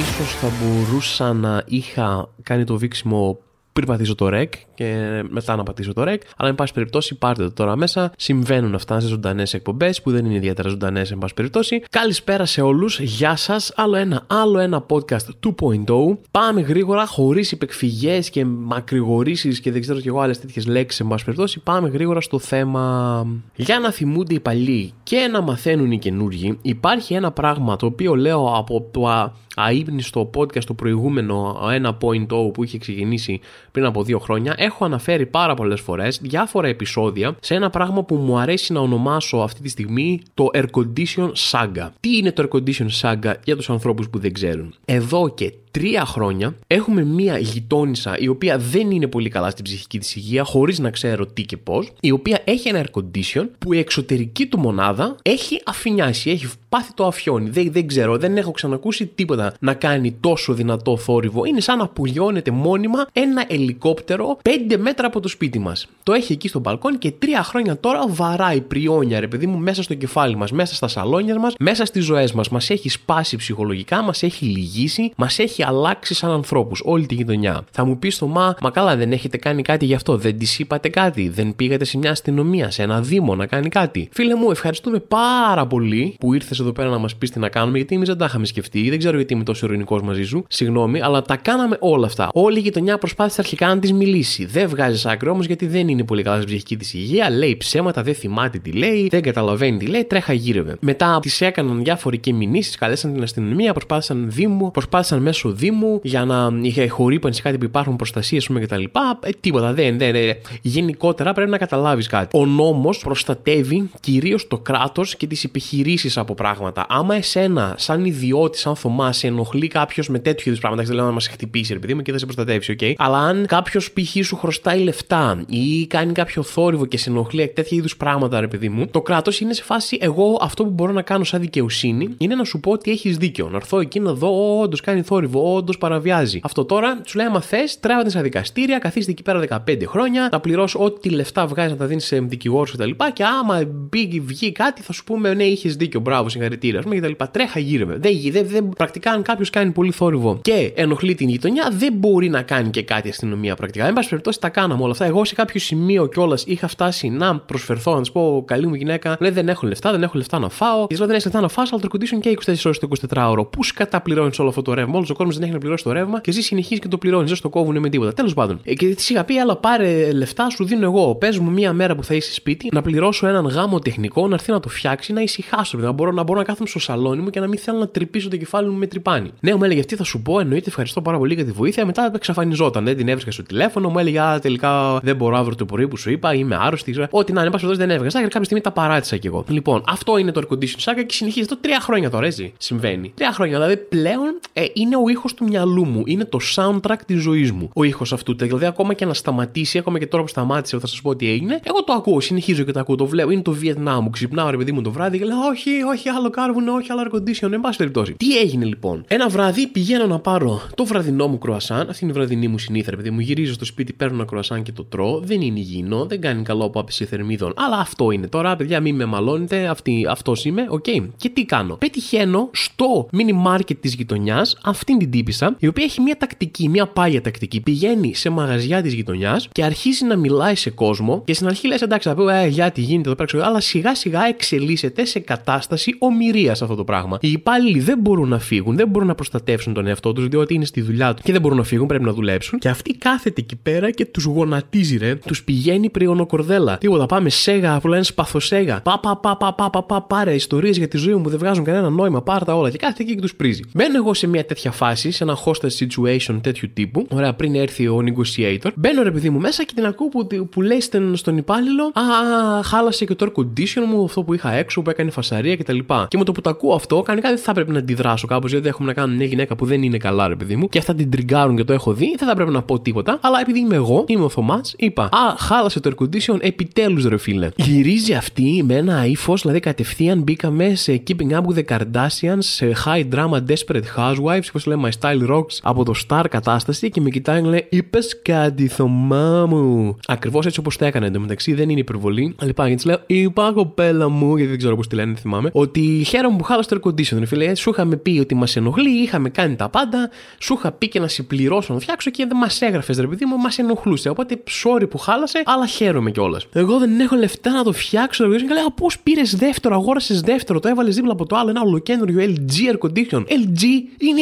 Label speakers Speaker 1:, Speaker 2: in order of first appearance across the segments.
Speaker 1: Γεια σας, καλησπέρα. Ίσως θα μπορούσα να είχα κάνει το βήξιμο πριν πατήσω το rec και μετά να πατήσω το rec. Αλλά, εν πάση περιπτώσει, πάρτε το τώρα μέσα. Συμβαίνουν αυτά σε ζωντανές εκπομπές που δεν είναι ιδιαίτερα ζωντανές, εν πάση περιπτώσει. Καλησπέρα σε όλους. Γεια σας. Άλλο ένα, άλλο ένα podcast 2.0. Πάμε γρήγορα, χωρίς υπεκφυγές και μακρηγορήσεις και δεν ξέρω κι εγώ άλλες τέτοιες λέξεις, εν πάση περιπτώσει. Πάμε γρήγορα στο θέμα. Για να θυμούνται οι παλιοί και να μαθαίνουν οι καινούργοι, υπάρχει ένα πράγμα το οποίο λέω από το αείμνηστο podcast το προηγούμενο 1.0 που είχε ξεκινήσει πριν από δύο χρόνια, έχω αναφέρει πάρα πολλές φορές διάφορα επεισόδια σε ένα πράγμα που μου αρέσει να ονομάσω αυτή τη στιγμή το Air Condition Saga. Τι είναι το Air Condition Saga για τους ανθρώπους που δεν ξέρουν; Εδώ και τρία χρόνια έχουμε μία γειτόνισσα η οποία δεν είναι πολύ καλά στην ψυχική της υγεία, χωρίς να ξέρω τι και πώς, η οποία έχει ένα air condition που η εξωτερική του μονάδα έχει αφινιάσει, έχει πάθει το αφιόνι. Δεν, δεν ξέρω, δεν έχω ξανακούσει τίποτα να κάνει τόσο δυνατό θόρυβο. Είναι σαν να πουλιώνεται μόνιμα ένα ελικόπτερο 5 μέτρα από το σπίτι μας. Το έχει εκεί στο μπαλκόνι και τρία χρόνια τώρα βαράει πριόνια, ρε παιδί μου, μέσα στο κεφάλι μας, μέσα στα σαλόνια μας, μέσα στις ζωές μας. Μας έχει σπάσει ψυχολογικά, μας έχει λυγίσει, μας έχει έχει αλλάξει σαν ανθρώπους, όλη τη γειτονιά. Θα μου πεις το μα, μα καλά, δεν έχετε κάνει κάτι γι' αυτό, δεν της είπατε κάτι, δεν πήγατε σε μια αστυνομία, σε ένα δήμο να κάνει κάτι. Φίλε μου, ευχαριστούμε πάρα πολύ που ήρθες εδώ πέρα να μας πεις τι να κάνουμε, γιατί εμείς δεν τα είχαμε σκεφτεί, δεν ξέρω γιατί είμαι τόσο ειρωνικό μαζί σου, συγγνώμη, αλλά τα κάναμε όλα αυτά. Όλη η γειτονιά προσπάθησε αρχικά να της μιλήσει. Δεν βγάζεις άκρη όμως γιατί δεν είναι πολύ καλά στην ψυχική της υγεία, λέει ψέματα, δεν θυμάται τι λέει, δεν καταλαβαίνει τι λέει, τρέχα γύρευε. Μετά τη έκαναν διάφοροι και μηνύσεις, καλέσαν την αστυνομία, προσπάθησαν δήμο, προσπάθησαν μέσω Δήμου για να είχε χορύπανση κάτι που υπάρχουν προστασίες κτλ. Ε, τίποτα, δεν, δεν, δεν. Γενικότερα πρέπει να καταλάβεις κάτι. Ο νόμος προστατεύει κυρίως το κράτος και τις επιχειρήσεις από πράγματα. Άμα εσένα, σαν ιδιώτη, σαν Θωμά, σε ενοχλεί κάποιος με τέτοιου είδους πράγματα, δεν λέω να μας χτυπήσει, επειδή μου και θα σε προστατεύσει, OK. Αλλά αν κάποιος π.χ. σου χρωστάει λεφτά ή κάνει κάποιο θόρυβο και σε ενοχλεί τέτοια είδους πράγματα, ρε παιδί μου, το κράτος είναι σε φάση εγώ αυτό που μπορώ να κάνω σαν δικαιοσύνη είναι να σου πω ότι έχεις δίκιο. Να έρθω εκεί να δω, όντως κάνει θόρυβο, όντως παραβιάζει. Αυτό τώρα σου λέει: Άμα θες, τράβατε στα δικαστήρια, καθίστε εκεί πέρα 15 χρόνια, να πληρώσει ό,τι λεφτά βγάζεις να τα δίνεις σε δικηγόρους κτλ. Και, και άμα μπει, βγει κάτι, θα σου πούμε: Ναι, είχες δίκιο, μπράβο, συγχαρητήρια, ας κτλ. Τρέχα γύρευε. Δεν, δεν, δεν, πρακτικά, αν κάποιος κάνει πολύ θόρυβο και ενοχλεί την γειτονιά, δεν μπορεί να κάνει και κάτι αστυνομία πρακτικά. Εν πάση περιπτώσει, τα κάναμε όλα αυτά. Εγώ σε κάποιο σημείο κιόλας είχα φτάσει να προσφερθώ, να τη πω: Καλή μου γυναίκα, λέει: Δεν έχω λεφτά, δεν έχω λεφτά να φάω. Και λέω: Δεν έχεις λεφτά να φάω, αλλά το και 24 ώρες το 24 ώρο. Πού καταπληρώνει όλο αυτό το ρεύμα; Όλος ο κόσμος δεν έχει να πληρώσει το ρεύμα και εσύ συνεχίζεις και το πληρώνεις. Δεν στο κόβουν με τίποτα. Τέλος πάντων. Ε, και τη είχα πει, αλλά πάρε λεφτά, σου δίνω εγώ. Πες μου μία μέρα που θα είσαι σπίτι να πληρώσω έναν γάμο τεχνικό να έρθει να το φτιάξει, να ησυχάσω. Να μπορώ, να μπορώ να κάθομαι στο σαλόνι μου και να μην θέλω να τρυπήσω το κεφάλι μου με τρυπάνι. Ναι, μου έλεγε αυτή θα σου πω, εννοείται ευχαριστώ πάρα πολύ για τη βοήθεια. Μετά εξαφανιζόταν. Δεν την έβρισκα στο τηλέφωνο, μου έλεγε Α, τελικά δεν μπορώ αύριο το πρωί που σου είπα, είμαι άρρωστη. Ό,τι να είναι, πα δεν έβγαζα. Κάποια στιγμή τα παράτησα κι εγώ. Λοιπόν, αυτό είναι το air condition saga και συνεχίζει αυτό τρία χρόνια τώρα, έτσι. Συμβαίνει. Τρία χρόνια. Δηλαδή πλέον ε, είναι ο ήχος του μυαλού μου. Είναι το soundtrack της ζωής μου. Ο ήχος αυτού. Δηλαδή, ακόμα και να σταματήσει, ακόμα και τώρα που σταμάτησε, θα σας πω τι έγινε. Εγώ το ακούω, συνεχίζω και το ακούω. Το βλέπω. Είναι το Βιετνάμ μου. Ξυπνάω, ρε παιδί μου το βράδυ και λέω Όχι, όχι, άλλο κάρβουνο, όχι, άλλο air condition. Εν πάση περιπτώσει. Τι έγινε λοιπόν; Ένα βράδυ πηγαίνω να πάρω το βραδινό μου κρουασάν. Αυτή είναι η βραδινή μου συνήθεια, παιδί μου. Γυρίζω στο σπίτι, παίρνω ένα κρουασάν και το τρώω. Δεν είναι υγιεινό, δεν κάνει καλό από άπηση θερμίδων. Αλλά αυτό είναι τώρα, παιδιά, μην με μαλώνετε. Αυτός είμαι, OK. Okay. Και τι κάνω; Πετυχαίνω στο mini market της γειτονιάς αυτήν την τύπισσα, η οποία έχει μια τακτική, μια πάγια τακτική. Πηγαίνει σε μαγαζιά της γειτονιάς και αρχίζει να μιλάει σε κόσμο και στην αρχή λες: Εντάξει, θα πω, ε, για τι γίνεται εδώ πέρα, αλλά σιγά σιγά εξελίσσεται σε κατάσταση ομηρίας αυτό το πράγμα. Οι υπάλληλοι δεν μπορούν να φύγουν, δεν μπορούν να προστατεύσουν τον εαυτό τους, διότι είναι στη δουλειά του και δεν μπορούν να φύγουν, πρέπει να δουλέψουν. Και αυτή κάθεται εκεί πέρα και τους γονατίζει, ρε. Τους πηγαίνει πριονοκορδέλα. Τίποτα, πάμε σέγα, που λένε σπαθοσέγα. Πα, πα, πα, πα, πα, πα, πα πάρε ιστορίες για τη ζωή μου που δεν βγάζουν κανένα νόημα, πάρτα όλα. Και κάθεται εκεί και τους πρήζει. Μπαίνω εγώ σε μια τέτοια φάση, σε ένα hostage situation τέτοιου τύπου. Ωραία, πριν έρθει ο negotiator. Μπαίνω ρε παιδί μου μέσα και την ακούω που, που λέει στον υπάλληλο Α, χάλασε και το air condition μου, αυτό που είχα έξω, που έκανε φασαρία κτλ. Και, και με το που το ακούω αυτό, κανονικά δεν θα πρέπει να αντιδράσω κάπως, γιατί έχουμε να κάνουμε μια γυναίκα που δεν είναι καλά, ρε παιδί μου, και αυτά την τριγκάρουν και το έχω δει, δεν θα πρέπει να πω τίποτα. Αλλά επειδή είμαι εγώ, είμαι ο Θωμάς, είπα Α, χάλασε το air condition, επιτέλους ρε φίλε. Γυρίζει αυτή με ένα ύφος, δηλαδή κατευθείαν μπήκαμε σε Keeping Up with the Kardashians, σε High Drama Desperate Housewives, πώς λέμε My Style Rocks από το Star κατάσταση και με κοιτάει και λέει Είπες κάτι, Θωμά μου. Ακριβώς έτσι όπως το έκανε εντωμεταξύ, δεν είναι υπερβολή. Λοιπόν, γιατί λέω Είπα κοπέλα μου, γιατί δεν ξέρω πώς τη λένε, θυμάμαι, ότι χαίρομαι που χάλα το air conditioner. Φίλε, σου είχαμε πει ότι μας ενοχλεί, είχαμε κάνει τα πάντα, σου είχα πει και να συμπληρώσω να φτιάξω και δεν μας έγραφες, ρε παιδί μου, μας ενοχλούσε. Οπότε, sorry που χάλασε, αλλά χαίρομαι κιόλας. Εγώ δεν έχω λεφτά να το φτιάξω, ρε παιδί μου, και λέω Πώς πήρες δεύτερο, αγόρασες δεύτερο, το έβαλες δίπλα από το άλλο ένα ολοκέντρο LG air condition. LG είναι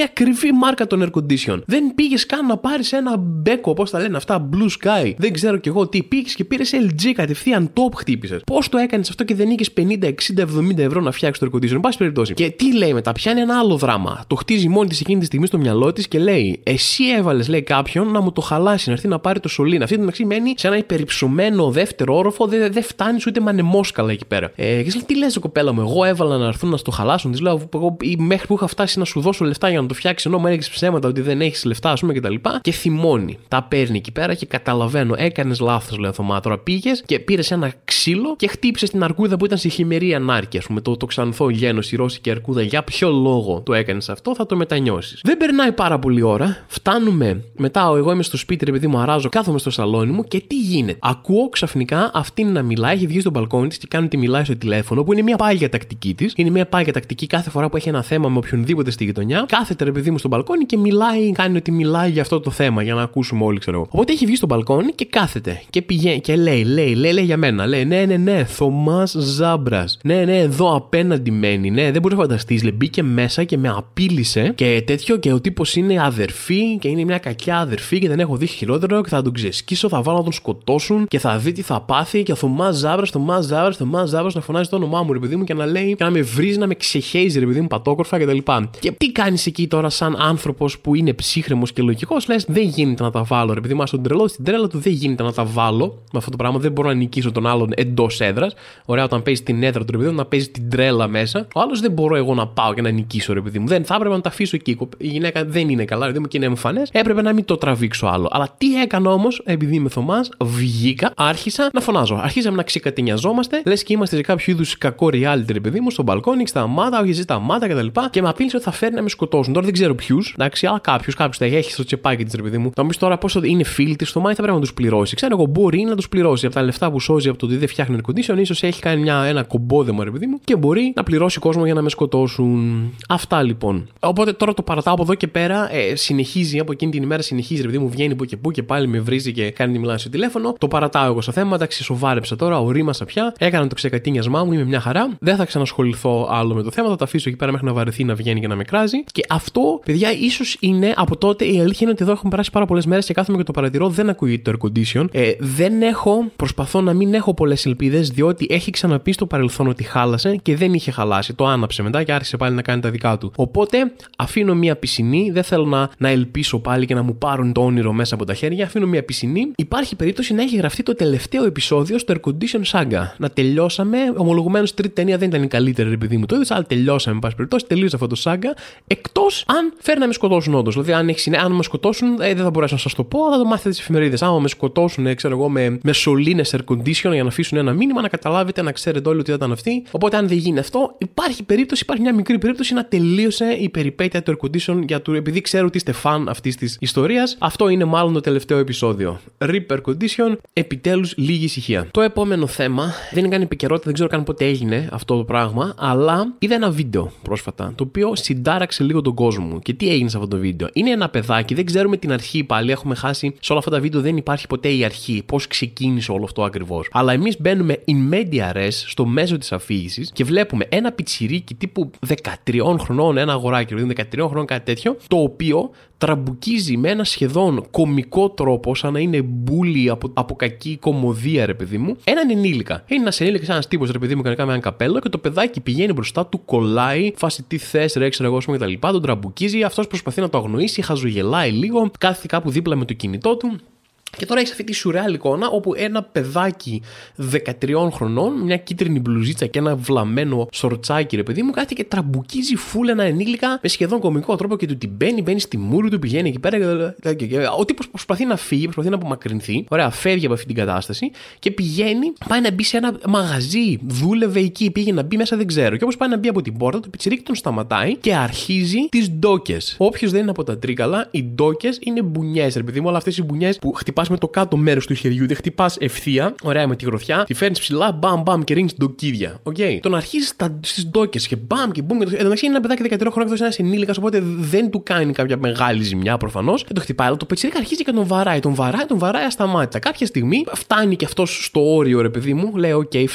Speaker 1: η ακριβή μάρκα των air condition. Δεν πήγες καν να πάρεις ένα μπέκο, πώ τα λένε αυτά, blue sky. Δεν ξέρω κι εγώ τι πήγες και πήρες LG κατευθείαν top χτύπησες. Πώς το έκανες αυτό και δεν είχες 50, 60, 70 ευρώ να φτιάξεις το air condition. Εν πάση περιπτώσει. Και τι λέει μετά, πιάνει ένα άλλο δράμα. Το χτίζει μόνη της εκείνη τη στιγμή στο μυαλό της και λέει, Εσύ έβαλες, λέει κάποιον, να μου το χαλάσει, να έρθει να πάρει το σωλήν. Αυτή την μεταξύ μένει σε ένα υπερυψωμένο δεύτερο όροφο, δεν δε φτάνει ούτε μανεμόσκαλα εκεί πέρα. Ε, και λέει, Τι λες, κοπέλα μου, εγώ έβαλα να έρθουν να στο χαλάσουν. Της λέω, εγώ μέχρι που είχα φτάσει να σου δώσω λεφτά για να το φτιάξεις, ενώ μου έλεγε ψέματα ότι δεν έχεις λεφτά, ας πούμε κτλ. Και, και θυμώνει. Τα παίρνει εκεί πέρα και καταλαβαίνω, έκανες λάθος, λέω Θωμά. Τώρα πήγες και πήρες ένα ξύλο και χτύπησες την αρκούδα που ήταν σε χειμερή ανάρκεια, ας πούμε, το, το ξανθό γένος, η ρώσικη αρκούδα. Για ποιο λόγο το έκανες αυτό, θα το μετανιώσεις. Δεν περνάει πάρα πολύ ώρα. Φτάνουμε μετά, εγώ είμαι στο σπίτι, ρε παιδί μου, αράζω, κάθομαι στο σαλόνι μου και τι γίνεται. Ακούω ξαφνικά αυτήν να μιλάει, έχει βγει στο μπαλκόνι της και κάνει ότι μιλάει στο τηλέφωνο, που είναι μια πάγια τακτική της. Είναι μια πάγια τακτική κάθε φορά που έχει ένα θέμα με οποιονδήποτε στη γειτονιά. Κάθεται ρε παιδί μου στο μπαλκόνι και μιλάει, κάνει ότι μιλάει για αυτό το θέμα, για να ακούσουμε όλοι, ξέρω εγώ. Οπότε έχει βγει στο μπαλκόνι και κάθεται και πηγαίνει και λέει, λέει, λέει, λέει για μένα. Λέει, ναι, ναι, ναι, Θωμάς Ζάμπρας. Ναι, ναι, εδώ απέναντι μένει. Ναι, δεν μπορεί να φανταστείς. Λέει, μπήκε μέσα και με απείλησε και τέτοιο και ο τύπος είναι αδερφή και είναι μια κακιά αδερφή και δεν έχω δει χειρότερο και θα τον ξεσκίσω, θα βάλω να τον σκοτώσουν και θα δει τι θα πάθει και ο Θωμάς Ζάμπρας, Θωμάς Ζάμπρας, Θωμάς Ζάμπρας να φωνάζει το όνομά μου, ρε παιδί μου και να λέει και να με βρίζει, να με ξεχέζει, ρε παιδί μου, πατόκορφα κτλ. Και, και τι κάνεις εκεί τώρα σαν άνθρωπος που είναι ψύχρεμος και λογικός, λες δεν γίνεται να τα βάλω, ρε παιδί μου, τον τρελό στην τρέλα του δεν γίνεται να τα βάλω με αυτό το πράγμα, δεν μπορώ να νικήσω τον άλλον εντός έδρας. Ωραία, όταν παίζει την έδρα του ρε παιδί μου, να παίζει την τρέλα μέσα. Ο άλλος δεν μπορώ εγώ να πάω και να νικήσω, ρε παιδί μου. Δεν θα έπρεπε να τα αφήσω εκεί. Η γυναίκα δεν είναι καλά, ρε παιδί μου και είναι εμφανές. Έπρεπε να μην το τραβήξω άλλο. Αλλά τι έκανα όμως, επειδή είμαι Θωμάς, βγήκα, άρχισα να φωνάζω. Αρχίσαμε να ξεκατενιαζόμαστε, λες και είμαστε σε κάποιο είδους κακό reality, ρε παιδί μου, στο μπαλκόνι, στα μάτα, όχι στα μάτα κτλ. Και, και με απείλησε ότι θα φέρει να με σκοτώσουν. Τώρα δεν ξέρω ποιου, εντάξει, αλλά κάποιους, κάποιους τα έχει στο τσεπάκι της, ρε παιδί μου. Θα μου τώρα πόσο είναι φίλοι τη στο μάτι, θα πρέπει να τους πληρώσει. Ξέρω εγώ, μπορεί να τους πληρώσει από τα λεφτά που σώζει από το ότι δεν φτιάχνει air condition, ίσως έχει κάνει μια, ένα κομπόδεμο, ρε παιδί μου, και μπορεί να πληρώσει κόσμο για να με σκοτώσουν. Αυτά λοιπόν. Οπότε τώρα το παρατάω από εδώ και πέρα, ε, συνεχίζει από εκείνη την ημέρα, συνεχίζει, ρε παιδί μου, βγαίνει που και που και πάλι με βρίζει και κάνει τη μιλάει στο τηλέφωνο. Το παρατάω εγώ στο θέμα, εντάξει, σοβάρεψα τώρα, ορίμασα πια, έκανα το ξεκατίνιασμά μου, είμαι μια χαρά. Δεν θα ξανασχοληθώ άλλο με το θέμα, θα τα αφήσω εκεί πέρα μέχρι να βαρεθεί να βγαίνει και να με κράζει. Και αυτό, παιδιά, ίσως είναι από τότε η αλήθεια είναι ότι εδώ έχουν περάσει πάρα πολλές μέρες και κάθομαι και το παρατηρώ, δεν ακούγεται το air condition. Ε, δεν έχω, προσπαθώ να μην έχω πολλές ελπίδες, διότι έχει ξαναπεί στο παρελθόν ότι χάλασε και δεν είχε χαλάσει. Το άναψε μετά και άρχισε πάλι να κάνει τα δικά του. Οπότε αφήνω μία πισινή, δεν θέλω να, να ελπίσω πάλι και να μου πάρουν το όνειρο μέσα από τα χέρια. Αφήνω μία πισινή. Υπάρχει περίπτωση να έχει γραφτεί το τελευταίο επεισόδιο στο Air Condition Saga. Να τελειώσαμε, ομολογουμένως τρίτη ταινία δεν ήταν η καλύτερη επειδή μου το είδες, αλλά τελειώσαμε, εν πάση περιπτώσει, τελείωσε αυτό το Saga. Εκτός αν φέρει να με σκοτώσουν όντως. Δηλαδή, αν, έχει, αν με σκοτώσουν, ε, δεν θα μπορέσω να σας το πω, θα το μάθετε τις εφημερίδες. Άμα με σκοτώσουν, ε, ξέρω εγώ, με, με σωλήνες air condition για να αφήσουν ένα μήνυμα, να καταλάβετε, να ξέρετε όλοι ότι ήταν αυτή. Οπότε, αν δεν γίνει αυτό, υπάρχει περίπτωση, υπάρχει μια μικρή περίπτωση να τελείωσε η περιπέτεια του air condition για του, επειδή ξέρω ότι είστε φαν αυτής της ιστορίας. Αυτό είναι μάλλον το τελευταίο επεισόδιο. RIP air condition, επιτέλους λίγη ησυχία. Το επόμενο θέμα δεν είναι καν επικαιρότητα, δεν ξέρω καν πότε έγινε αυτό το πράγμα, αλλά είδα ένα βίντεο πρόσφατα το οποίο συντάραξε λίγο τον κόσμο μου. Και τι έγινε σε αυτό το βίντεο. Είναι ένα παιδάκι, δεν ξέρουμε την αρχή πάλι, έχουμε χάσει σε όλα αυτά τα βίντεο, δεν υπάρχει ποτέ η αρχή, πώς ξεκίνησε όλο αυτό ακριβώς. Αλλά εμείς μπαίνουμε in media res στο μέσο της αφήγησης και βλέπουμε ένα πιτσιρίκι τύπου 13 χρονών, ένα αγοράκι, δηλαδή 13 χρονών κάτι τέτοιο, το οποίο τραμπουκίζει με ένα σχεδόν κομικό τρόπο, σαν να είναι bully από, από κακή κωμωδία, ρε παιδί μου, έναν ενήλικα. Είναι ένας ενήλικας, ένας τύπος, ρε παιδί μου, κανονικά με ένα καπέλο και το παιδάκι πηγαίνει μπροστά του, κολλάει, φάση τι θες, ρε, ξέρω εγώ, κτλ. Τον τραμπουκίζει, αυτός προσπαθεί να το αγνοήσει, χαζογελάει λίγο, κάθεται κάπου δίπλα με το κινητό του Και τώρα έχεις αυτή τη σουρεάλ εικόνα όπου ένα παιδάκι 13 χρονών, μια κίτρινη μπλουζίτσα και ένα βλαμμένο σορτσάκι, ρε παιδί μου, κάθεται και τραμπουκίζει φούλα ένα ενήλικα με σχεδόν κομικό τρόπο και του την μπαίνει, μπαίνει στη μούρη του, πηγαίνει εκεί πέρα. Και, ο τύπος προσπαθεί να φύγει, προσπαθεί να απομακρυνθεί. Ωραία, φεύγει από αυτή την κατάσταση και πηγαίνει, πάει να μπει σε ένα μαγαζί. Δούλευε εκεί, πήγε να μπει μέσα, δεν ξέρω. Και όπως πάει να μπει από την πόρτα, το πιτσιρίκι τον σταματάει και αρχίζει τις ντόκες. Όποιος δεν είναι από τα Τρίκαλα, οι ντόκες είναι μπουνιές, ρε παιδί μου, όλα αυτές οι μπουνιές που χτυπάς με το κάτω μέρος του χεριού, δεν χτυπάς ευθεία, ωραία με τη γροθιά, τη φέρνεις ψηλά, μπαμ μπαμ και ρίχνεις ντοκίδια. OK. Okay. Τον αρχίζεις στις ντόκες και μπαμ και μπούμ. Εδώ μεταξύ είναι ένα παιδάκι 13 χρόνια, αυτό είναι ένας ενήλικας, οπότε δεν του κάνει κάποια μεγάλη ζημιά προφανώς. Δεν το χτυπάει, αλλά το πιτσιρίκι αρχίζει και τον βαράει. Τον βαράει, τον βαράει ασταμάτητα. Κάποια στιγμή φτάνει και αυτός στο όριο, ρε παιδί μου, λέει: OK, okay,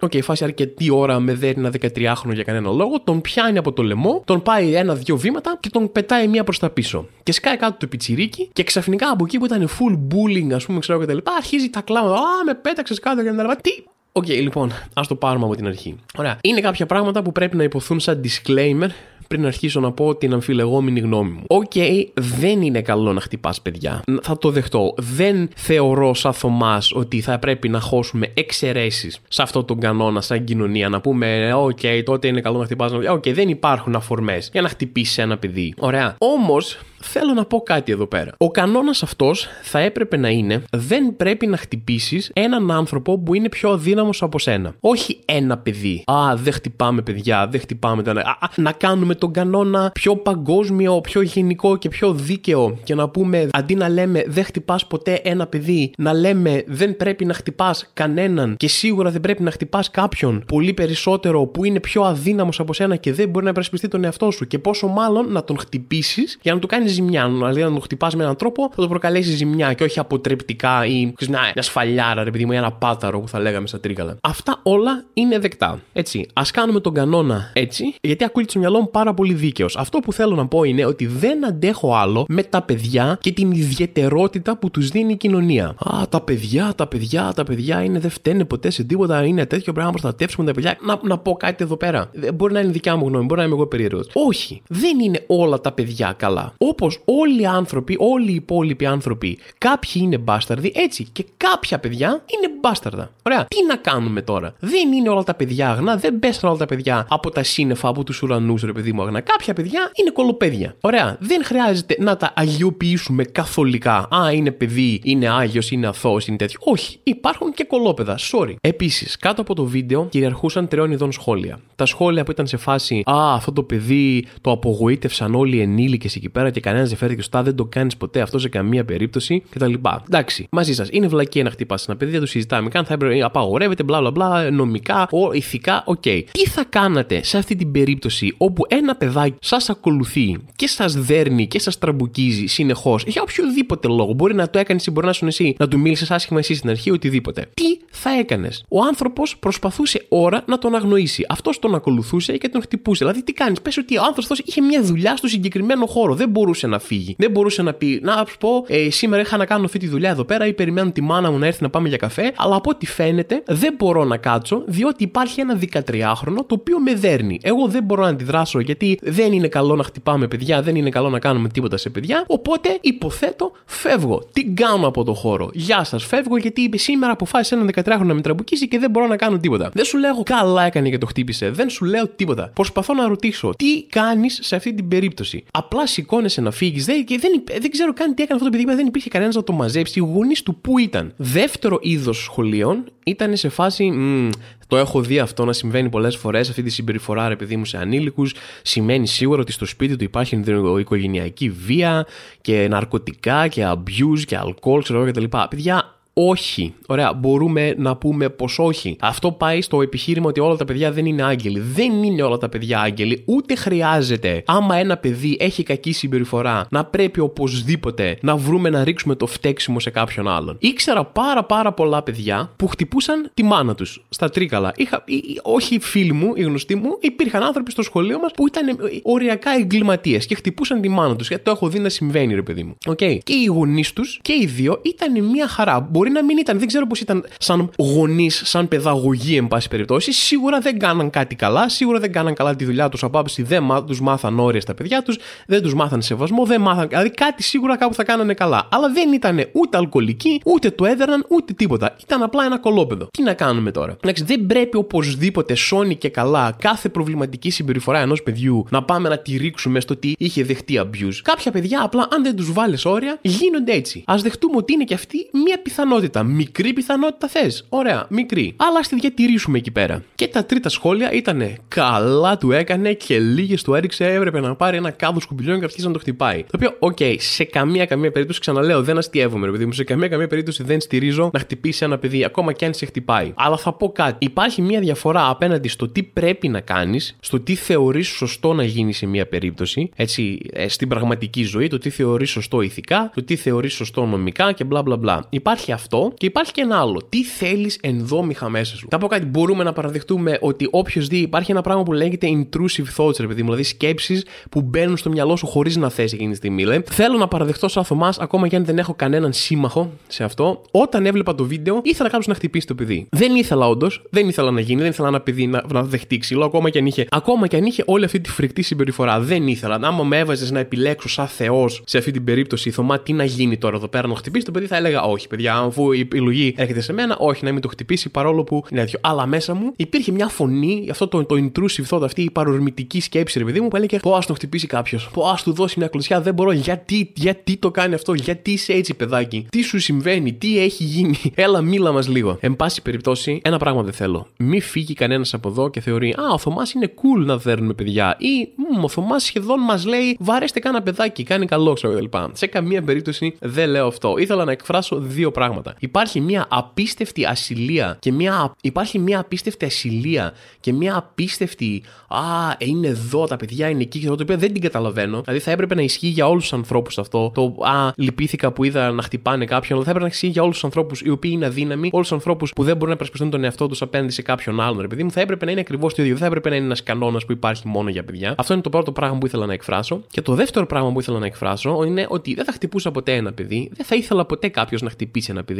Speaker 1: okay, φάση αρκετή ώρα με δέρνει 13χρονο για κανένα λόγο, τον πιάνει από το λαιμό, τον πάει ένα-δύο βήματα και τον πετάει μία προς τα πίσω. Και σκάει κάτω το πιτσιρίκι και ξαφνικά από εκεί που ήταν full bullying, ας πούμε, ξέρω και τα λοιπά, αρχίζει τα κλάματα. Α, με πέταξες κάτω και τα λοιπά. Τι, OK, okay, λοιπόν, ας το πάρουμε από την αρχή. Ωραία. Είναι κάποια πράγματα που πρέπει να ειπωθούν σαν disclaimer πριν αρχίσω να πω την αμφιλεγόμενη γνώμη μου. OK, okay, δεν είναι καλό να χτυπάς παιδιά. Θα το δεχτώ. Δεν θεωρώ σαν Θωμάς ότι θα πρέπει να χώσουμε εξαιρέσεις σε αυτό τον κανόνα σαν κοινωνία. Να πούμε, OK, okay, τότε είναι καλό να χτυπάς. OK, okay, δεν υπάρχουν αφορμές για να χτυπήσει ένα παιδί. Ωραία. Όμως, θέλω να πω κάτι εδώ πέρα. Ο κανόνας αυτός θα έπρεπε να είναι δεν πρέπει να χτυπήσεις έναν άνθρωπο που είναι πιο αδύναμο από σένα. Όχι ένα παιδί. Α, δεν χτυπάμε παιδιά, δεν χτυπάμε τα. Α, να κάνουμε τον κανόνα πιο παγκόσμιο, πιο γενικό και πιο δίκαιο και να πούμε αντί να λέμε δεν χτυπάς ποτέ ένα παιδί, να λέμε δεν πρέπει να χτυπάς κανέναν και σίγουρα δεν πρέπει να χτυπάς κάποιον πολύ περισσότερο που είναι πιο αδύναμος από σένα και δεν μπορεί να υπερασπιστεί τον εαυτό σου και πόσο μάλλον να τον χτυπήσεις για να του κάνεις ζημιά. Δηλαδή να τον χτυπάς με έναν τρόπο θα το προκαλέσει ζημιά και όχι αποτρεπτικά ή να, μια σφαλιάρα, ρε παιδί μου, ή ένα πάταρο που θα λέγαμε στα τρίκαλα. Αυτά όλα είναι δεκτά. Έτσι, ας κάνουμε τον κανόνα έτσι, γιατί ακούγεται στο μυαλό μου πάρα πολύ δίκαιος. Αυτό που θέλω να πω είναι ότι δεν αντέχω άλλο με τα παιδιά και την ιδιαιτερότητα που τους δίνει η κοινωνία. Α, τα παιδιά, τα παιδιά, τα παιδιά είναι, δεν φταίνε ποτέ σε τίποτα, είναι τέτοιο πράγμα να προστατεύσουμε τα παιδιά. Να, να πω κάτι εδώ πέρα. Μπορεί να είναι δικιά μου γνώμη, μπορεί να είμαι εγώ περίεργος. Όχι, δεν είναι όλα τα παιδιά καλά. Όπως όλοι οι άνθρωποι, όλοι οι υπόλοιποι άνθρωποι, κάποιοι είναι μπάσταρδοι, έτσι και κάποια παιδιά είναι μπάσταρδα. Ωραία. Τι να κάνουμε τώρα; Δεν είναι όλα τα παιδιά αγνά, δεν πέσαν όλα τα παιδιά από τα σύννεφα, από τους ουρανούς, ρε παιδί μου αγνά. Κάποια παιδιά είναι κολοπέδια. Ωραία. Δεν χρειάζεται να τα αγιοποιήσουμε καθολικά. Α, είναι παιδί, είναι άγιος, είναι αθώος, είναι τέτοιο. Όχι. Υπάρχουν και κολόπεδα. Sorry. Επίσης, κάτω από το βίντεο κυριαρχούσαν τριών ειδών σχόλια. Τα σχόλια που ήταν σε φάση Α, αυτό το παιδί το απογοήτευσαν όλοι οι ενήλικες εκεί πέρα και κανένας δεν φέρθηκε σωστά, δεν το κάνεις ποτέ αυτό σε καμία περίπτωση κτλ. Εντάξει, μαζί σας είναι βλακία να χτυπάς ένα παιδί, δεν το συζητάμε καν, θα έπρεπε απαγορεύεται, μπλα μπλα μπλα, νομικά, ο, ηθικά, OK. Okay. Τι θα κάνατε σε αυτή την περίπτωση όπου ένα παιδάκι σας ακολουθεί και σας δέρνει και σας τραμπουκίζει συνεχώς για οποιοδήποτε λόγο. Μπορεί να το έκανες ή μπορεί να σου εσύ, να του μίλησες άσχημα εσύ στην αρχή, οτιδήποτε. Τι θα έκανες; Ο άνθρωπος προσπαθούσε ώρα να τον αγνοήσει. Αυτός τον ακολουθούσε και τον χτυπούσε. Δηλαδή, τι κάνεις; Πες ότι ο άνθρωπος είχε μια δουλειά στο συγκεκριμένο χώρο. Δεν μπορούσε να φύγει. Δεν μπορούσε να πει, να σου πω, ε, σήμερα είχα να κάνω αυτή τη δουλειά εδώ πέρα ή περιμένω τη μάνα μου να έρθει να πάμε για καφέ. Αλλά από ό,τι φαίνεται δεν μπορώ να κάτσω διότι υπάρχει ένα 13χρονο το οποίο με δέρνει. Εγώ δεν μπορώ να αντιδράσω γιατί δεν είναι καλό να χτυπάμε παιδιά, δεν είναι καλό να κάνουμε τίποτα σε παιδιά. Οπότε υποθέτω φεύγω. Τι κάνω από το χώρο. Γεια σας, φεύγω γιατί είπε σήμερα αποφάσισε έναν 13χρονο να με τραμπουκίσει και δεν μπορώ να κάνω τίποτα. Δεν σου λέω καλά έκανε και το χτύπησε. Δεν σου λέω τίποτα. Προσπαθώ να ρωτήσω τι κάνεις σε αυτή την περίπτωση; Απλά σηκώνεσαι να φύγεις. Δεν, δεν, δεν ξέρω καν τι έκανε αυτό το παιδί, δεν υπήρχε κανένας να το μαζέψει. Οι γονείς του πού ήταν. Δεύτερο είδος σχολείων ήταν σε φάση. Μ, το έχω δει αυτό να συμβαίνει πολλές φορές. Αυτή τη συμπεριφορά, ρε παιδί μου, σε ανήλικους. Σημαίνει σίγουρα ότι στο σπίτι του υπάρχει οικογενειακή βία και ναρκωτικά και abuse και αλκοόλ, ξέρω εγώ κτλ. Παιδιά, όχι. Ωραία, μπορούμε να πούμε πως όχι. Αυτό πάει στο επιχείρημα ότι όλα τα παιδιά δεν είναι άγγελοι. Δεν είναι όλα τα παιδιά άγγελοι, ούτε χρειάζεται. Άμα ένα παιδί έχει κακή συμπεριφορά, να πρέπει οπωσδήποτε να βρούμε να ρίξουμε το φταίξιμο σε κάποιον άλλον. Ήξερα πάρα πάρα πολλά παιδιά που χτυπούσαν τη μάνα τους στα τρίκαλα. Είχα, όχι φίλοι μου, οι γνωστοί μου, υπήρχαν άνθρωποι στο σχολείο μας που ήταν οριακά εγκληματίες και χτυπούσαν τη μάνα τους. Γιατί το έχω δει να συμβαίνει, ρε παιδί μου. Okay. Και οι γονείς τους και οι δύο ήταν μια χαρά Μπορεί να μην ήταν, δεν ξέρω πώς ήταν σαν γονείς, σαν παιδαγωγή, εν πάση περιπτώσει. Σίγουρα δεν κάναν κάτι καλά, σίγουρα δεν κάναν καλά τη δουλειά τους από άποψη, δεν τους μάθαν όρια στα παιδιά τους, δεν τους μάθαν σεβασμό, δεν μάθαν. Δηλαδή κάτι σίγουρα κάπου θα κάνανε καλά. Αλλά δεν ήταν ούτε αλκοολικοί, ούτε το έδεραν, ούτε τίποτα. Ήταν απλά ένα κολόπεδο. Τι να κάνουμε τώρα; Εντάξει, δεν πρέπει οπωσδήποτε σώνει και καλά κάθε προβληματική συμπεριφορά ενός παιδιού να πάμε να τη ρίξουμε στο ότι είχε δεχτεί abuse. Κάποια παιδιά απλά, αν δεν τους βάλεις όρια, γίνονται έτσι. Α δεχτούμε ότι είναι και αυτή μία πιθανότητα. Μικρή πιθανότητα θες. Ωραία, μικρή. Αλλά ας τη διατηρήσουμε εκεί πέρα. Και τα τρίτα σχόλια ήταν καλά του έκανε και λίγες του έριξε. Έπρεπε να πάρει ένα κάδο σκουπιδιών και αρχίσει να το χτυπάει. Το οποίο, OK, okay, σε καμία καμία περίπτωση ξαναλέω, δεν αστειεύομαι, ρε παιδί μου. Σε καμία καμία περίπτωση δεν στηρίζω να χτυπήσει ένα παιδί, ακόμα και αν σε χτυπάει. Αλλά θα πω κάτι. Υπάρχει μία διαφορά απέναντι στο τι πρέπει να κάνεις, στο τι θεωρείς σωστό να γίνεις σε μία περίπτωση, έτσι, ε, στην πραγματική ζωή, το τι θεωρείς σωστό ηθικά, το τι θεωρείς σωστό νομικά και μπλα μπλα μπλα. Υπάρχει αυτό και υπάρχει και ένα άλλο. Τι θέλεις ενδόμυχα μέσα σου; Θα πω κάτι. Μπορούμε να παραδεχτούμε ότι όποιος δει υπάρχει ένα πράγμα που λέγεται intrusive thoughts, ρε παιδί μου, δηλαδή σκέψεις που μπαίνουν στο μυαλό σου χωρίς να θες εκείνη τη στιγμή. Λέει. Θέλω να παραδεχτώ σαν Θωμάς, ακόμα και αν δεν έχω κανέναν σύμμαχο σε αυτό. Όταν έβλεπα το βίντεο, ήθελα κάποιος να χτυπήσει το παιδί. Δεν ήθελα όντως, δεν ήθελα να γίνει, δεν ήθελα ένα παιδί να, να δεχτεί ξύλο, ακόμα και αν είχε, ακόμα και αν είχε όλη αυτή τη φρικτή συμπεριφορά. Δεν ήθελα. Άμα με έβαζες να επιλέξω σαν Θεός σε αυτή την περίπτωση, Θωμά, τι να γίνει τώρα εδώ πέρα να χτυπήσει το παιδί, θα έλεγα όχι, παιδιά, αφού η επιλογή έρχεται σε μένα, όχι να μην το χτυπήσει παρόλο που είναι τέτοιο. Αλλά μέσα μου υπήρχε μια φωνή, αυτό το, το intrusive thought, αυτή η παρορμητική σκέψη, ρε παιδί μου, που έλεγε Πώ ας το χτυπήσει κάποιος, Πώ ας του δώσει μια κλωσιά, δεν μπορώ, γιατί, γιατί το κάνει αυτό, γιατί είσαι έτσι, παιδάκι, τι σου συμβαίνει, τι έχει γίνει, έλα μίλα μας λίγο. Εν πάση περιπτώσει, ένα πράγμα δεν θέλω. Μη φύγει κανένας από εδώ και θεωρεί Α, ο Θωμάς είναι cool να δέρνουμε παιδιά, ή ο Θωμάς σχεδόν μας λέει Βαρέστε κάνα παιδάκι, κάνει καλό, ξέρω κλπ. Σε καμία περίπτωση δεν λέω αυτό. Ήθελα να εκφράσω δύο πράγματα. Υπάρχει μια απίστευτη ασυλία και μια. Υπάρχει μια απίστευτη ασυλία και μια απίστευτη. Α, είναι εδώ τα παιδιά, είναι εκεί και το οποίο δεν την καταλαβαίνω. Δηλαδή θα έπρεπε να ισχύει για όλους τους ανθρώπους αυτό. Το Α, λυπήθηκα που είδα να χτυπάνε κάποιον, αλλά θα έπρεπε να ισχύει για όλους τους ανθρώπους οι οποίοι είναι αδύναμοι, όλους τους ανθρώπους που δεν μπορούν να περασπιστούν τον εαυτό τους απέναντι σε κάποιον άλλον. Ρε παιδί μου, θα έπρεπε να είναι ακριβώς το ίδιο. Δεν θα έπρεπε να είναι ένας κανόνας που υπάρχει μόνο για παιδιά. Αυτό είναι το πρώτο πράγμα που ήθελα να εκφράσω. Και το δεύτερο πράγμα που ήθελα να εκφράσω είναι ότι δεν θα χτυπούσα ποτέ ένα παιδί, δεν θα ήθελα ποτέ κάποιος να χτυπήσει ένα παιδί,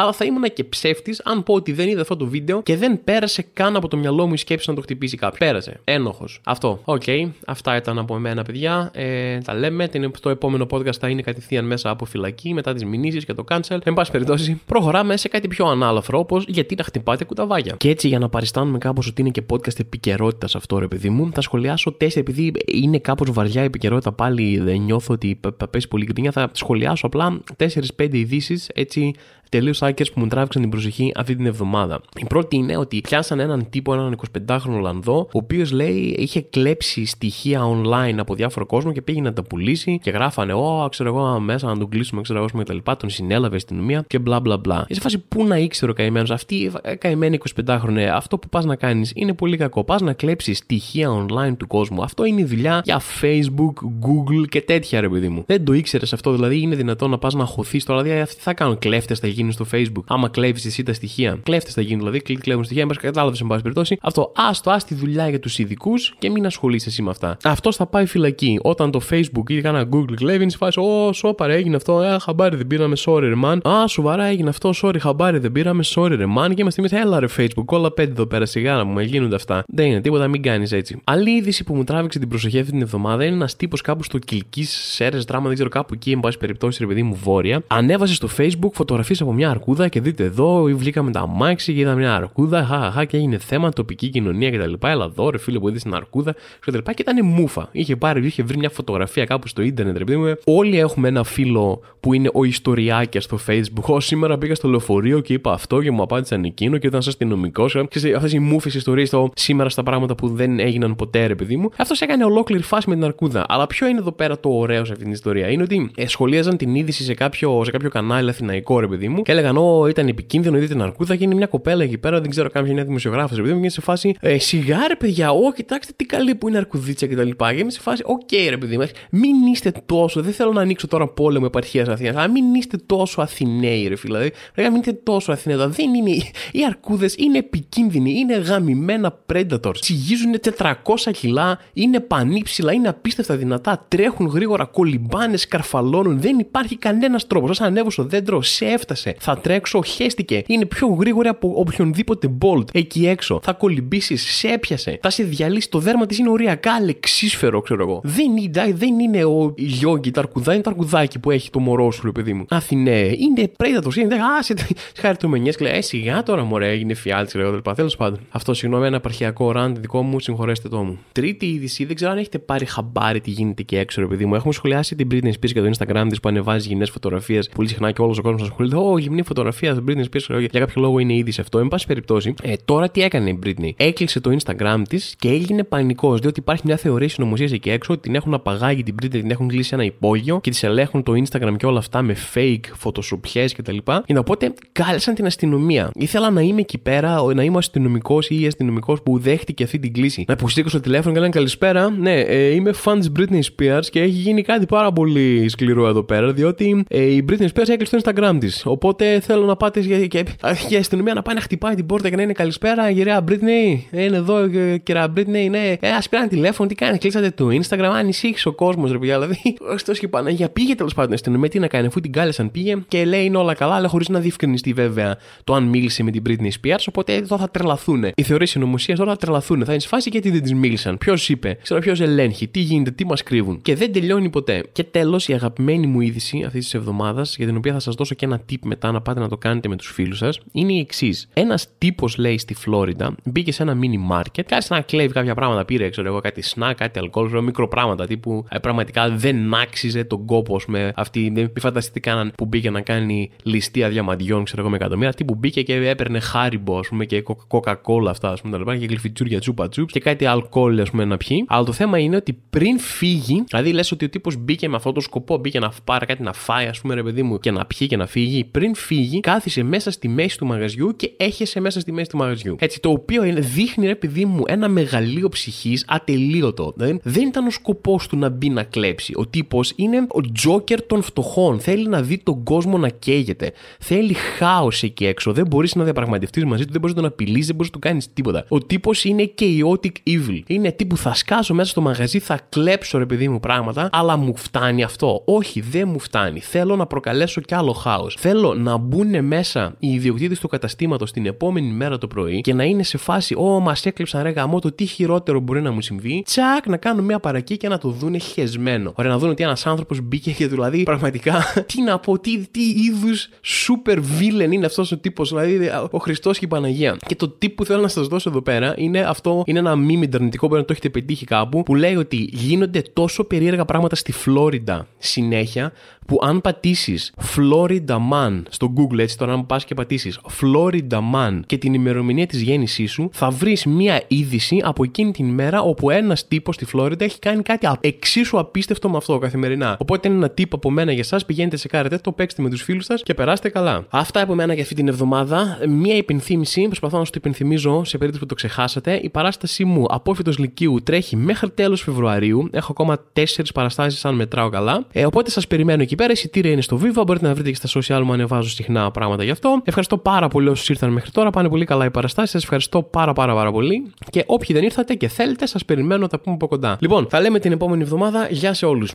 Speaker 1: αλλά θα ήμουν και ψεύτης αν πω ότι δεν είδα αυτό το βίντεο και δεν πέρασε καν από το μυαλό μου η σκέψη να το χτυπήσει κάποιος. Πέρασε. Ένοχος. Αυτό. OK. Okay. Αυτά ήταν από εμένα, παιδιά. Ε, τα λέμε. Το επόμενο podcast θα είναι κατευθείαν μέσα από φυλακή μετά τις μηνύσεις και το cancel. Εν πάση περιπτώσει, προχωράμε σε κάτι πιο ανάλαφρο όπως γιατί να χτυπάτε κουτάβια. Και έτσι για να παριστάνουμε κάπως ότι είναι και podcast επικαιρότητας αυτό, ρε παιδί μου, θα σχολιάσω τέσσερα επειδή είναι κάπως βαριά η επικαιρότητα πάλι δεν νιώθω ότι θα πέσει πολύ γκρίνια. Θα σχολιάσω απλά 4-5 ειδήσεις έτσι τελείως άκερ που μου τράβηξαν την προσοχή αυτή την εβδομάδα. Η πρώτη είναι ότι πιάσαν έναν τύπο, έναν 25χρονο Ολλανδό, ο οποίος λέει είχε κλέψει στοιχεία online από διάφορο κόσμο και πήγε να τα πουλήσει και γράφανε, Ω, ξέρω εγώ, μέσα να τον κλείσουμε, ξέρω εγώ, και τα λοιπά. Τον συνέλαβε η αστυνομία και μπλα μπλα μπλα. Σε φάση πού να ήξερε ο καημένος, αυτή η καημένη 25χρονη, αυτό που πας να κάνεις είναι πολύ κακό. Πας να κλέψεις στοιχεία online του κόσμου. Αυτό είναι η δουλειά για Facebook, Google και τέτοια ρε παιδί μου. Δεν το ήξερες αυτό, δηλαδή είναι δυνατόν να πας να χωθείς τώρα. Δηλαδή αυτοί θα κάνουν κλέφτες, θα γίνουν στο Facebook. Άμα κλέβεις εσύ τα στοιχεία. Κλέφτες θα γίνουν δηλαδή, κλέβουν στοιχεία. Μα κατάλαβες, εν πάση περιπτώσει. Αυτό, άστο, άστη δουλειά για τους ειδικούς και μην ασχολείσαι εσύ με αυτά. Αυτό θα πάει φυλακή. Όταν το Facebook ή κάνα Google κλέβει, φάση, Ω, σόπαρε, έγινε αυτό. Ε, χαμπάρι δεν πήραμε, sorry, ρε man. Α, σοβαρά έγινε αυτό, sorry, χαμπάρι δεν πήραμε, sorry, ρε man. Και είμαστε εμείς, έλα ρε Facebook, όλα πέντε εδώ πέρα σιγάρα μου, γίνονται αυτά. Δεν είναι τίποτα, μην κάνεις έτσι. Άλλη είδηση που μου τράβηξε την προσοχή αυτή την εβδομάδα είναι ένας τύπος κάπου στο Κυλκής Σέρες δράμα, δεν ξέρω κάπου εκεί, εν πάση περιπτώσει, ρε παιδί μου βόρεια. Ανέβασε στο Facebook φωτογραφίε από μια αρκούδα και δείτε εδώ, βγήκαμε τα αμάξι και είδαμε μια αρκούδα, χαχαχά και έγινε θέμα, τοπική κοινωνία κτλ. Έλα εδώ, ρε φίλε που είδες την αρκούδα κτλ. Και ήταν μούφα. Είχε πάρει, είχε βρει μια φωτογραφία κάπου στο ίντερνετ, ρε παιδί Όλοι έχουμε ένα φίλο που είναι ο ιστοριάκιας στο Facebook. Ω σήμερα πήγα στο λεωφορείο και είπα αυτό και μου απάντησαν εκείνο και ήταν σαν αστυνομικός. Και αυτές οι μούφες ιστορίες σήμερα στα πράγματα που δεν έγιναν ποτέ, ρε παιδί μου. Αυτός έκανε ολόκληρη φάση με την αρκούδα. Αλλά ποιο είναι εδώ πέρα το ωραίο σε αυτή την ιστορία; Είναι ότι σχολίαζαν την είδηση σε κάποιο, σε κάποιο κανάλι αθηναϊκό, ρε παιδί μου, και έλεγαν Ω, ήταν επικίνδυνο, είδε την αρκούδα και είναι μια κοπέλα εκεί πέρα, δεν ξέρω κάποια είναι δημοσιογράφος, επειδή μου σε φάση ε, σιγά ρε παιδιά, Ω, κοιτάξτε τι καλή που είναι αρκουδίτσα κτλ. Και, είμαι σε φάση, OK, okay, ρε παιδί μου, μην είστε τόσο, δεν θέλω να ανοίξω τώρα πόλεμο επαρχίας Αθήνας, αλλά μην είστε τόσο Αθηναίοι, ρε φίλε. Δηλαδή, μην είστε τόσο Αθηναίοι. Δεν είναι, οι αρκούδες είναι επικίνδυνοι, είναι γαμημένα predators. Τσιγίζουν 400 κιλά, είναι πανύψηλα, είναι απίστευτα δυνατά, τρέχουν γρήγορα, κολυμπάνε, καρφαλώνουν, δεν υπάρχει κανένας τρόπος. Όσο ανέβω στο δέντρο, σε έφτασε έσπασε. Θα τρέξω, χέστηκε. Είναι πιο γρήγορη από οποιονδήποτε Bolt εκεί έξω. Θα κολυμπήσεις, σε έπιασε. Θα σε διαλύσει. Το δέρμα της είναι οριακά αλεξίσφαιρο, ξέρω εγώ. Δεν είναι, δεν είναι ο Γιώργη ταρκουδά, είναι το αρκουδάκι που έχει το μωρό σου, ρε παιδί μου. Αθηνέ, είναι πρέδατος. Είναι άσε. Χαριτομενιέ και λέει, Ε, σιγά τώρα μωρέ, είναι φιάλτης, λέω Τέλος πάντων. Αυτό συγγνώμη, ένα επαρχιακό ραντ δικό μου, συγχωρέστε το μου. Τρίτη είδηση, δεν ξέρω αν έχετε πάρει χαμπάρι τι γίνεται και έξω, ρε παιδί μου. Έχουμε σχολιάσει την Britney Spears και το Instagram της που ανεβάζει γυμνέ φωτογραφίες. Πολύ συχνά και όλος ο κόσμος ασχολείται. Ω, γυμνή φωτογραφία στην Britney Spears. Για κάποιο λόγο είναι ήδη σε αυτό. Εν πάση περιπτώσει, ε, τώρα τι έκανε η Britney; Έκλεισε το Instagram της και έγινε πανικός. Διότι υπάρχει μια θεωρία συνωμοσίας εκεί έξω ότι την έχουν απαγάγει την Britney, την έχουν κλείσει ένα υπόγειο και τη ελέγχουν το Instagram και όλα αυτά με fake φωτοσουπιέ κτλ. Και οπότε κάλεσαν την αστυνομία. Ήθελα να είμαι εκεί πέρα, να είμαι αστυνομικός ή αστυνομικός που δέχτηκε αυτή την κλίση. Να υποστήκω στο τηλέφωνο και λένε Καλησπέρα. Ναι, ε, είμαι fans Britney Spears και έχει γίνει κάτι πάρα πολύ σκληρό εδώ πέρα, διότι ε, η Britney Spears έκλεισε το Instagram της. Οπότε θέλω να πάτε για, και, η αστυνομία να πάει να χτυπάει την πόρτα και να είναι Καλησπέρα, κυρία Britney. Ε, είναι εδώ, ε, κυρία Britney. Ναι, ε, ας πήραν τηλέφωνο, τι κάνεις, κλείσατε το Instagram. Ανησύχησε ο κόσμος, ρε παιδιά. Δηλαδή, ωστόσο και για πήγε τέλος πάντων η αστυνομία, τι να κάνει, αφού την κάλεσαν πήγε και λέει είναι όλα καλά, αλλά χωρίς να διευκρινιστεί βέβαια το αν μίλησε με την Britney Spears. Οπότε εδώ θα τρελαθούν. Οι θεωρίε συνωμοσίας τώρα θα τρελαθούν. Θα είναι σφάσει γιατί δεν της μίλησαν. Ποιος είπε, ξέρω ποιος ελέγχει, τι γίνεται, τι μας κρύβουν. Και δεν τελειώνει ποτέ. Και τέλος, η αγαπημένη μου είδηση αυτής της εβδομάδας, για την οποία θα σας δώσω και ένα tip μετά να πάτε να το κάνετε με τους φίλους σας, είναι η εξής. Ένας τύπος λέει στη Φλόριντα, μπήκε σε ένα mini market, κάθισε να κλέβει κάποια πράγματα, πήρε ξέρω εγώ κάτι snack, κάτι αλκοόλ, μικρό πράγματα τύπου ε, πραγματικά δεν άξιζε τον κόπο με αυτή. Μην φανταστείτε κανέναν που μπήκε να κάνει ληστεία διαμαντιών, ξέρω εγώ με εκατομμύρια. Τι που μπήκε και έπαιρνε χάριμπο, ας πούμε, και κοκακόλα αυτά, ας πούμε, τα και γλυφιτσούρια τσούπα τσουπς και κάτι αλκοόλ, ας πούμε, να πιει. Αλλά το θέμα είναι ότι πριν φύγει, δηλαδή λες ότι ο τύπος μπήκε με αυτό το σκοπό, μπήκε να πάρει κάτι να φάει, ας πούμε, ρε παιδί μου, και να πιει και να φύγει. Πριν φύγει, κάθισε μέσα στη μέση του μαγαζιού και έχεσε μέσα στη μέση του μαγαζιού. Έτσι, το οποίο είναι, δείχνει, ρε παιδί μου, ένα μεγαλείο ψυχής ατελείωτο. Δεν, δεν ήταν ο σκοπός του να μπει να κλέψει. Ο τύπος είναι ο τζόκερ των φτωχών. Θέλει να δει τον κόσμο να καίγεται. Θέλει χάος εκεί έξω. Δεν μπορείς να διαπραγματευτείς μαζί του, δεν μπορείς να τον απειλείς, δεν μπορείς να του κάνεις τίποτα. Ο τύπος είναι chaotic evil. Είναι τύπου θα σκάσω μέσα στο μαγαζί, θα κλέψω ρε παιδί μου πράγματα, αλλά μου φτάνει αυτό. Όχι, δεν μου φτάνει. Θέλω να προκαλέσω κι άλλο χάος. Θέλω να μπουν μέσα οι ιδιοκτήτες του καταστήματος την επόμενη μέρα το πρωί και να είναι σε φάση, Ω, μας έκλεψαν ρε γαμό, το τι χειρότερο μπορεί να μου συμβεί. Τσακ, να κάνουν μια παρακή και να το δουν χεσμένο. Ωραία, να δουν ότι ένας άνθρωπος μπήκε και δηλαδή πραγματικά, τι να πω, τι, τι είδους super villain είναι αυτός ο τύπος, δηλαδή ο Χριστός και η Παναγία. Και το τύπο που θέλω να σας δώσω εδώ πέρα είναι αυτό, είναι ένα μήνυμα ιντερνετικό που να το έχετε πετύχει κάπου, που λέει ότι γίνονται τόσο περίεργα πράγματα στη Φλόριντα συνέχεια, που αν πατήσεις Florida Man στο Google, έτσι τώρα, αν πας και πατήσεις Florida Man και την ημερομηνία της γέννησής σου, θα βρεις μία είδηση από εκείνη την ημέρα όπου ένας τύπος στη Φλόριντα έχει κάνει κάτι εξίσου απίστευτο με αυτό καθημερινά. Οπότε είναι ένα τύπο από μένα για εσάς, πηγαίνετε σε κάρετε, το παίξτε με τους φίλους σας και περάστε καλά. Αυτά από μένα για αυτή την εβδομάδα. Μία υπενθύμηση, προσπαθώ να σου το υπενθυμίζω σε περίπτωση που το ξεχάσατε. Η παράστασή μου απόφυτος Λυκείου τρέχει μέχρι τέλος Φεβρουαρίου. Έχω ακόμα 4 παραστάσεις, αν μετράω καλά. Ε, οπότε σας περιμένω εκεί πέρα. Εισιτήρια είναι στο Viva. Μπορείτε να βρείτε και στα social μου, ανεβάζω συχνά πράγματα γι' αυτό. Ευχαριστώ πάρα πολύ όσους ήρθαν μέχρι τώρα. Πάνε πολύ καλά οι παραστάσεις. Σας ευχαριστώ πάρα πάρα πάρα πολύ. Και όποιοι δεν ήρθατε και θέλετε, σας περιμένω να τα πούμε από κοντά. Λοιπόν, θα λέμε την επόμενη εβδομάδα. Γεια σε όλους.